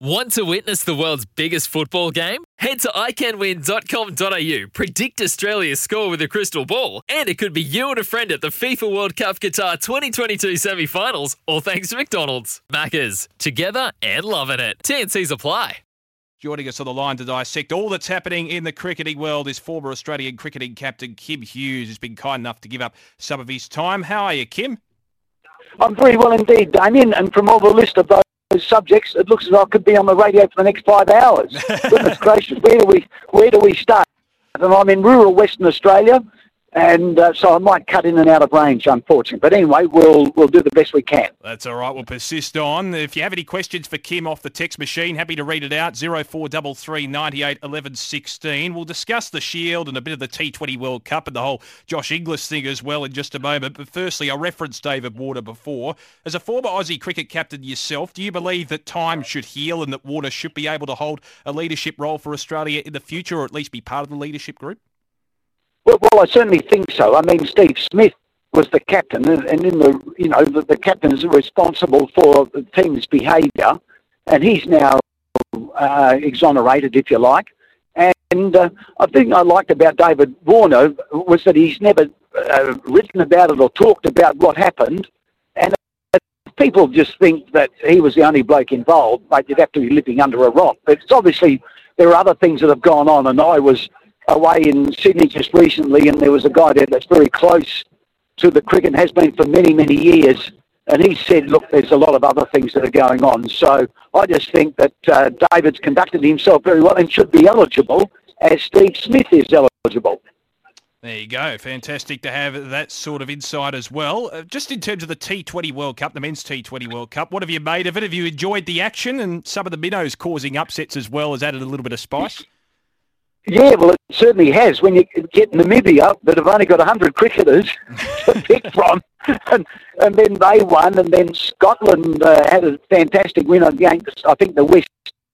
Want to witness the world's biggest football game? Head to iCanWin.com.au, predict Australia's score with a crystal ball, and it could be you and a friend at the FIFA World Cup Qatar 2022 semi finals, all thanks to McDonald's. Maccas, together and loving it. TNC's apply. Joining us on the line to dissect all that's happening in the cricketing world is former Australian cricketing captain Kim Hughes, who's been kind enough to give up some of his time. How are you, Kim? I'm very well indeed, Damien, and from all the list of those subjects, it looks as though I could be on the radio for the next five hours. Goodness gracious, where do we where do we start? And I'm in rural Western Australia, and uh, so I might cut in and out of range, unfortunately. But anyway, we'll we'll do the best we can. That's all right. We'll persist on. If you have any questions for Kim off the text machine, happy to read it out. Zero four double three ninety eight eleven sixteen. We'll discuss the Shield and a bit of the T20 World Cup and the whole Josh Inglis thing as well in just a moment. But firstly, I referenced David Warner before. As a former Aussie cricket captain yourself, do you believe that time should heal and that Warner should be able to hold a leadership role for Australia in the future, or at least be part of the leadership group? Well, well, I certainly think so. I mean, Steve Smith was the captain, and in the you know the, the captain is responsible for the team's behaviour, and he's now uh, exonerated, if you like. And uh, I think I liked about David Warner was that he's never uh, written about it or talked about what happened, and people just think that he was the only bloke involved. But you'd have to be living under a rock. But it's obviously there are other things that have gone on, and I was away in Sydney just recently, and there was a guy there that's very close to the cricket, has been for many, many years. And he said, look, there's a lot of other things that are going on. So I just think that uh, David's conducted himself very well and should be eligible, as Steve Smith is eligible. There you go. Fantastic to have that sort of insight as well. Uh, just in terms of the T20 World Cup, the men's T20 World Cup, what have you made of it? Have you enjoyed the action and some of the minnows causing upsets as well has added a little bit of spice? Yeah, well, it certainly has. When you get Namibia that have only got 100 cricketers to pick from, and, and then they won, and then Scotland uh, had a fantastic win against, I think, the West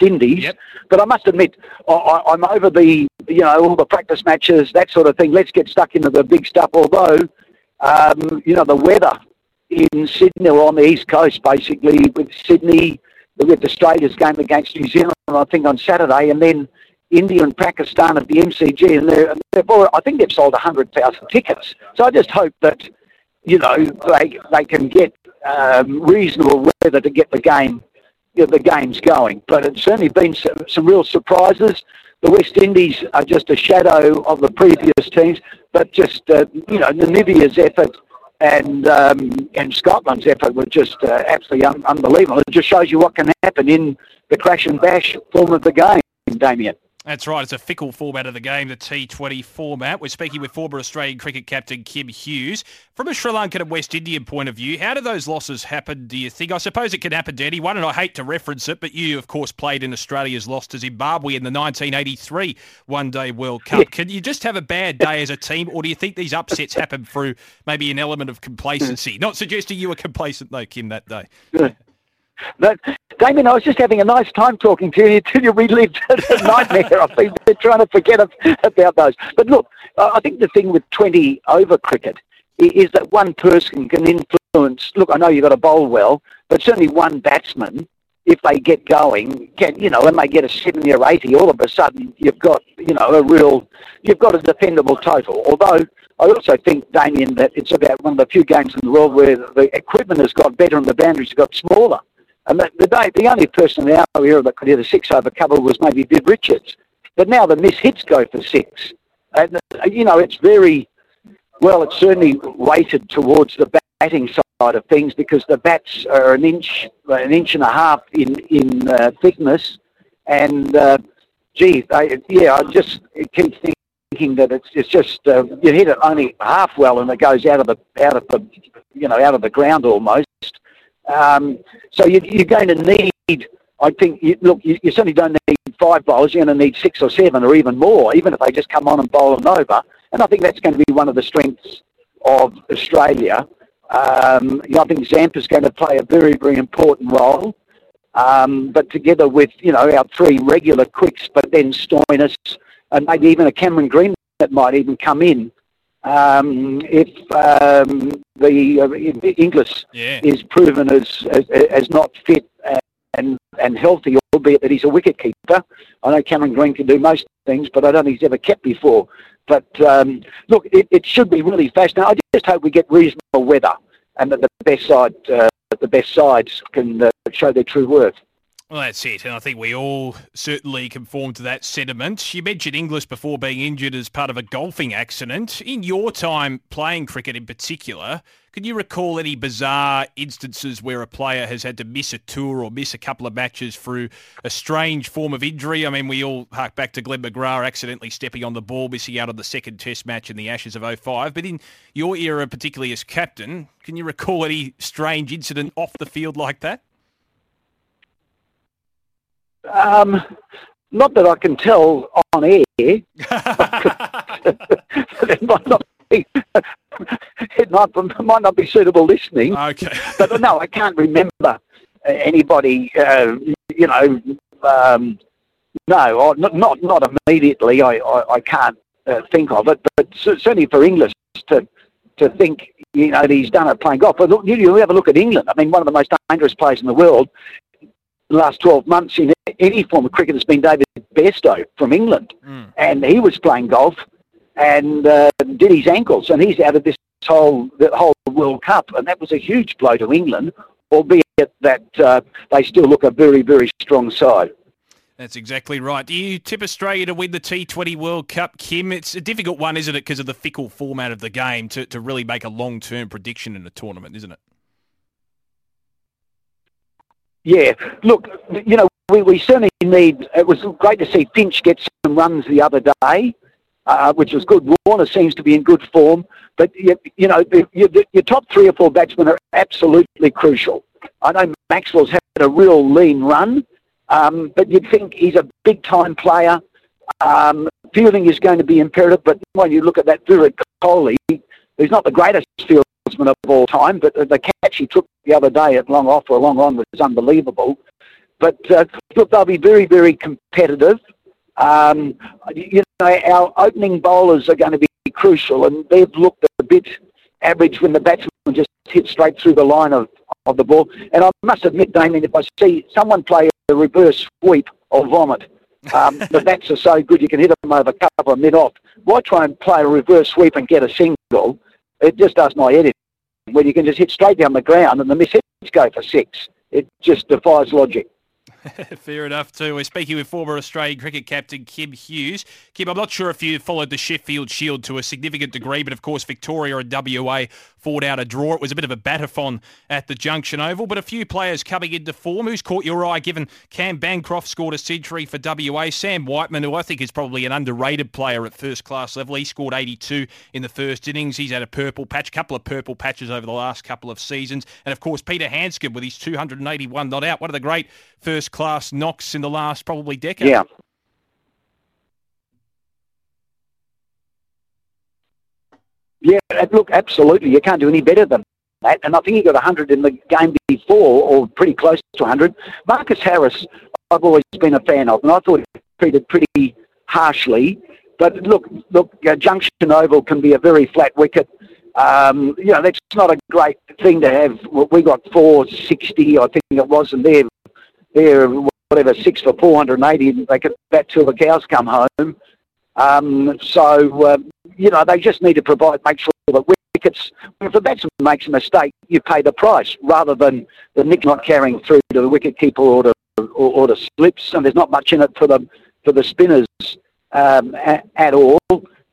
Indies. Yep. But I must admit, I, I'm over the, you know, all the practice matches, that sort of thing. Let's get stuck into the big stuff. Although, um, you know, the weather in Sydney or on the east coast, basically, with Sydney, with Australia's game against New Zealand, I think on Saturday, and then India and Pakistan at the MCG, and they're, they've already, I think they've sold 100,000 tickets. So I just hope that, you know, they, they can get um, reasonable weather to get the game, you know, the games going. But it's certainly been some, some real surprises. The West Indies are just a shadow of the previous teams, but just, uh, you know, Namibia's effort and um, and Scotland's effort were just uh, absolutely un- unbelievable. It just shows you what can happen in the crash and bash form of the game, Damien. That's right. It's a fickle format of the game, the T20 format. We're speaking with former Australian cricket captain Kim Hughes. From a Sri Lankan and West Indian point of view, how do those losses happen, do you think? I suppose it can happen to anyone, and I hate to reference it, but you, of course, played in Australia's loss to Zimbabwe in the 1983 One Day World Cup. Yeah. Can you just have a bad day as a team, or do you think these upsets happen through maybe an element of complacency? Not suggesting you were complacent, though, Kim, that day. But Damien, I was just having a nice time talking to you until you relived the nightmare. I've been trying to forget about those. But look, I think the thing with 20 over cricket is that one person can influence. Look, I know you've got to bowl well, but certainly one batsman, if they get going, get you know, and they get a 70 or 80, all of a sudden you've got you know a real, you've got a defendable total. Although I also think, Damien, that it's about one of the few games in the world where the equipment has got better and the boundaries have got smaller. And the, the, the only person in our era that could hit a six over cover was maybe Viv Richards. But now the miss hits go for six. And, you know, it's very, well, it's certainly weighted towards the batting side of things because the bats are an inch, an inch and a half in, in uh, thickness. And, uh, gee, yeah, I just keep thinking that it's, it's just, uh, you hit it only half well and it goes out of the, out of the, you know, out of the ground almost. Um, so you, are going to need I think, you, look, you, you, certainly don't need five bowlers. You're going to need six or seven or even more, even if they just come on and bowl them over. And I think that's going to be one of the strengths of Australia. Um, you know, I think Zamp is going to play a very, very important role. Um, but together with, you know, our three regular quicks, but then Stoinis and maybe even a Cameron Green that might even come in um, if um, the uh, Inglis yeah. is proven as, as, as not fit and and healthy, albeit that he's a wicket keeper. I know Cameron Green can do most things, but I don't think he's ever kept before. But um, look, it, it, should be really fascinating. I just hope we get reasonable weather and that the best side, uh, the best sides can uh, show their true worth. Well, that's it. And I think we all certainly conform to that sentiment. You mentioned Inglis before being injured as part of a golfing accident. In your time playing cricket in particular, can you recall any bizarre instances where a player has had to miss a tour or miss a couple of matches through a strange form of injury? I mean, we all hark back to Glenn McGrath accidentally stepping on the ball, missing out on the second test match in the Ashes of 05. But in your era, particularly as captain, can you recall any strange incident off the field like that? Um, not that I can tell on air. it might not be. It might, might not be suitable listening. Okay. but no, I can't remember anybody. Uh, you know, um, no, not not not immediately. I I, I can't uh, think of it. But certainly for Inglis to to think, you know, he's done it playing golf. But look, you, you have a look at England. I mean, one of the most dangerous players in the world the last 12 months in any form of cricket has been David Bairstow from England. Mm. And he was playing golf and uh, did his ankles, and he's out of this whole, the whole World Cup. And that was a huge blow to England, albeit that uh, they still look a very, very strong side. That's exactly right. Do you tip Australia to win the T20 World Cup, Kim? It's a difficult one, isn't it, because of the fickle format of the game to, to really make a long term prediction in a tournament, isn't it? Yeah, look, you know, we, we certainly need. It was great to see Finch get some runs the other day, uh, which was good. Warner seems to be in good form, but you, you know, the, your, your top three or four batsmen are absolutely crucial. I know Maxwell's had a real lean run, um, but you'd think he's a big time player. Um, fielding is going to be imperative, but when you look at that Virat Kohli, he's not the greatest fielder of all time, but the catch he took the other day at long off or long on was unbelievable. But uh, look, they'll be very, very competitive. Um, you know, our opening bowlers are going to be crucial, and they've looked a bit average when the batsman just hit straight through the line of, of the ball. And I must admit, Damien, if I see someone play a reverse sweep, I'll vomit. Um, the bats are so good you can hit them over a couple of mid off. Why try and play a reverse sweep and get a single? It just does my head in when you can just hit straight down the ground and the miss hits go for six. It just defies logic. Fair enough, too. We're speaking with former Australian cricket captain Kim Hughes. Kim, I'm not sure if you followed the Sheffield Shield to a significant degree, but of course, Victoria and WA fought out a draw. It was a bit of a batathon at the Junction Oval, but a few players coming into form. Who's caught your eye given Cam Bancroft scored a century for WA? Sam Whiteman, who I think is probably an underrated player at first class level, he scored 82 in the first innings. He's had a purple patch, a couple of purple patches over the last couple of seasons. And of course, Peter Handscomb with his 281 not out, one of the great first class knocks in the last probably decade. Yeah. Yeah, look, absolutely. You can't do any better than that. And I think he got 100 in the game before, or pretty close to 100. Marcus Harris, I've always been a fan of, and I thought he treated pretty harshly. But look, look, uh, Junction Oval can be a very flat wicket. Um, you know, that's not a great thing to have. We got 460, I think it was, and they're they're whatever six for 480. They could bat till the cows come home. Um, so uh, you know they just need to provide, make sure that wickets. If the batsman makes a mistake, you pay the price rather than the nick not carrying through to the wicket keeper or to or, or to slips. And there's not much in it for the for the spinners um, at, at, all.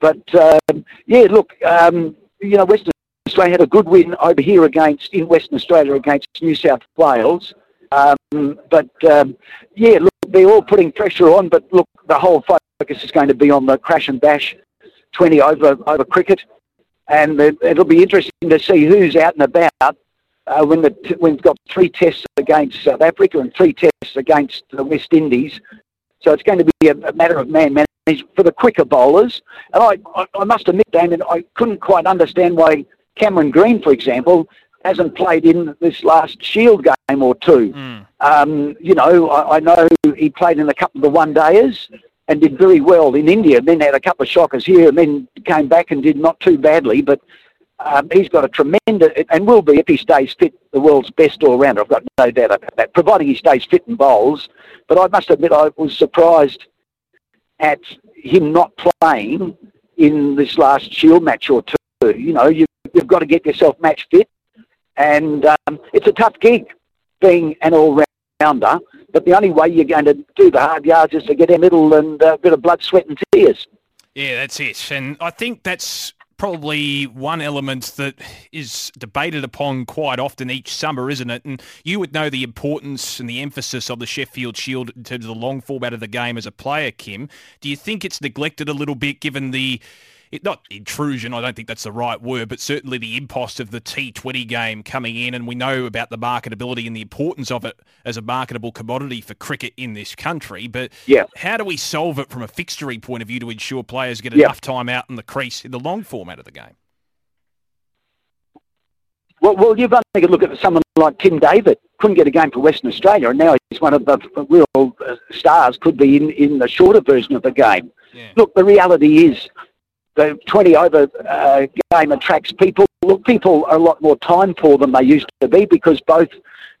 But um, yeah, look, um, you know, Western Australia had a good win over here against in Western Australia against New South Wales. Um, but um, yeah, look, they're all putting pressure on. But look, the whole focus is going to be on the crash and bash 20 over over cricket, and it'll be interesting to see who's out and about uh, when the when we've got three tests against South Africa and three tests against the West Indies. So it's going to be a, a matter of man management for the quicker bowlers. And I, I, I must admit, Damien, I couldn't quite understand why Cameron Green, for example, hasn't played in this last Shield game or two. Mm. Um, you know, I, I, know he played in a couple of the one days and did very well in India, then had a couple of shockers here, and then came back and did not too badly. But um, he's got a tremendous, and will be if he stays fit, the world's best all rounder. I've got no doubt about that, providing he stays fit and bowls. But I must admit, I was surprised at him not playing in this last Shield match or two. You know, you, have got to get yourself match fit, and um, it's a tough gig being an all-rounder. But the only way you're going to do the hard yards is to get a middle and a bit of blood, sweat, and tears. Yeah, that's it. And I think that's probably one element that is debated upon quite often each summer, isn't it? And you would know the importance and the emphasis of the Sheffield Shield in terms of the long format of the game as a player, Kim. Do you think it's neglected a little bit given the it, not intrusion, I don't think that's the right word, but certainly the impost of the T20 game coming in, and we know about the marketability and the importance of it as a marketable commodity for cricket in this country. But yeah. how do we solve it from a fixturing point of view to ensure players get enough time out in the crease in the long format of the game? Well, well, you've got to look at someone like Tim David. Couldn't get a game for Western Australia, and now he's one of the real uh, stars. Could be in, in the shorter version of the game. Yeah. Look, the reality is the 20 over uh, game attracts people. Look, people are a lot more time poor than they used to be because both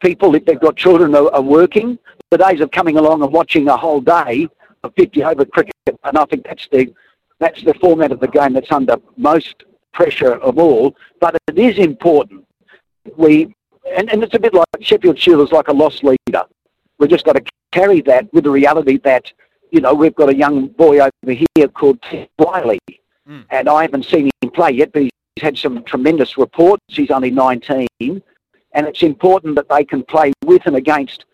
people, if they've got children, are, are working. The days of coming along and watching a whole day of 50 over cricket, and I think that's the that's the format of the game that's under most pressure of all. But it is important. We and, and it's a bit like Sheffield Shield is like a lost leader. We've just got to carry that with the reality that you know we've got a young boy over here called Ted Wyllie Mm. And I haven't seen him play yet, but he's had some tremendous reports. He's only 19. And it's important that they can play with and against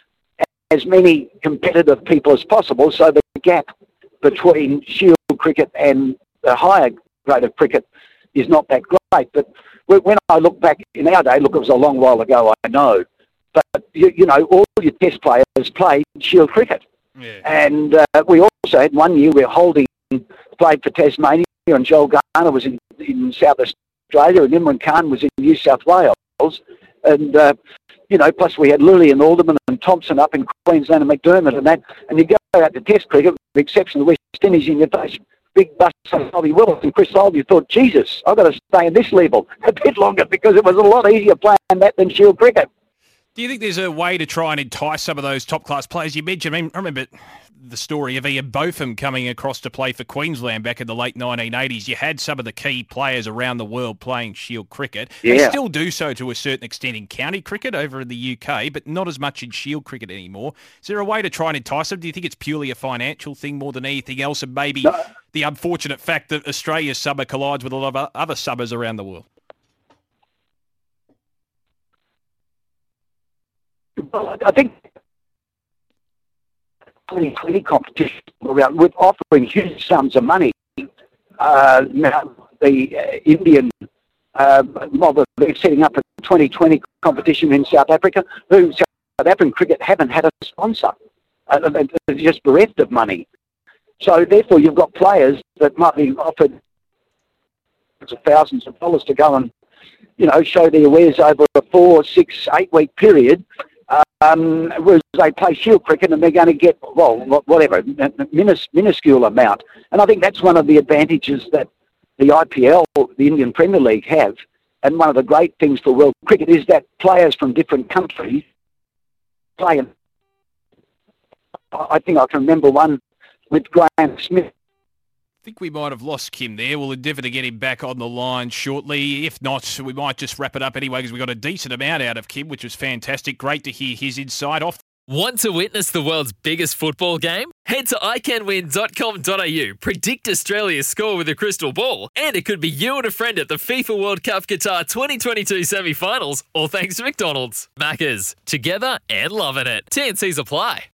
as many competitive people as possible so the gap between Shield cricket and the higher grade of cricket is not that great. But when I look back in our day, look, it was a long while ago, I know. But, you, you know, all your test players played Shield cricket. Yeah. And uh, we also had one year where Holding played for Tasmania and Joel Garner was in, in South Australia, and Imran Khan was in New South Wales. And, uh, you know, plus we had Lillee and Alderman and Thomson up in Queensland and McDermott and that. And you go out to Test cricket, with the exception of the West Indies, in your face big bust of Bobby Willis and Chris you thought, Jesus, I've got to stay in this level a bit longer because it was a lot easier playing that than Shield cricket. Do you think there's a way to try and entice some of those top class players? You mentioned, I, mean, I remember the story of Ian Botham coming across to play for Queensland back in the late 1980s. You had some of the key players around the world playing Shield cricket. Yeah. They still do so to a certain extent in county cricket over in the UK, but not as much in Shield cricket anymore. Is there a way to try and entice them? Do you think it's purely a financial thing more than anything else, and maybe no. the unfortunate fact that Australia's summer collides with a lot of other summers around the world? Well, I think 2020 competition around with offering huge sums of money. Uh, now the uh, Indian uh, mob are setting up a 2020 competition in South Africa. Who South African cricket haven't had a sponsor. Uh, they're just bereft of money. So therefore, you've got players that might be offered thousands of dollars to go and, you know, show their wares over a four, six, eight week period um, whereas they play Shield cricket and they're going to get, well, whatever, minuscule amount. And I think that's one of the advantages that the IPL, the Indian Premier League, have. And one of the great things for world cricket is that players from different countries play. I think I can remember one with Graeme Smith think we might have lost Kim there. We'll endeavour to get him back on the line shortly. If not, we might just wrap it up anyway because we got a decent amount out of Kim, which was fantastic. Great to hear his insight off. Want to witness the world's biggest football game? Head to iCanWin.com.au, predict Australia's score with a crystal ball, and it could be you and a friend at the FIFA World Cup Qatar 2022 semi finals, all thanks to McDonald's. Maccas, together and loving it. TNC's apply.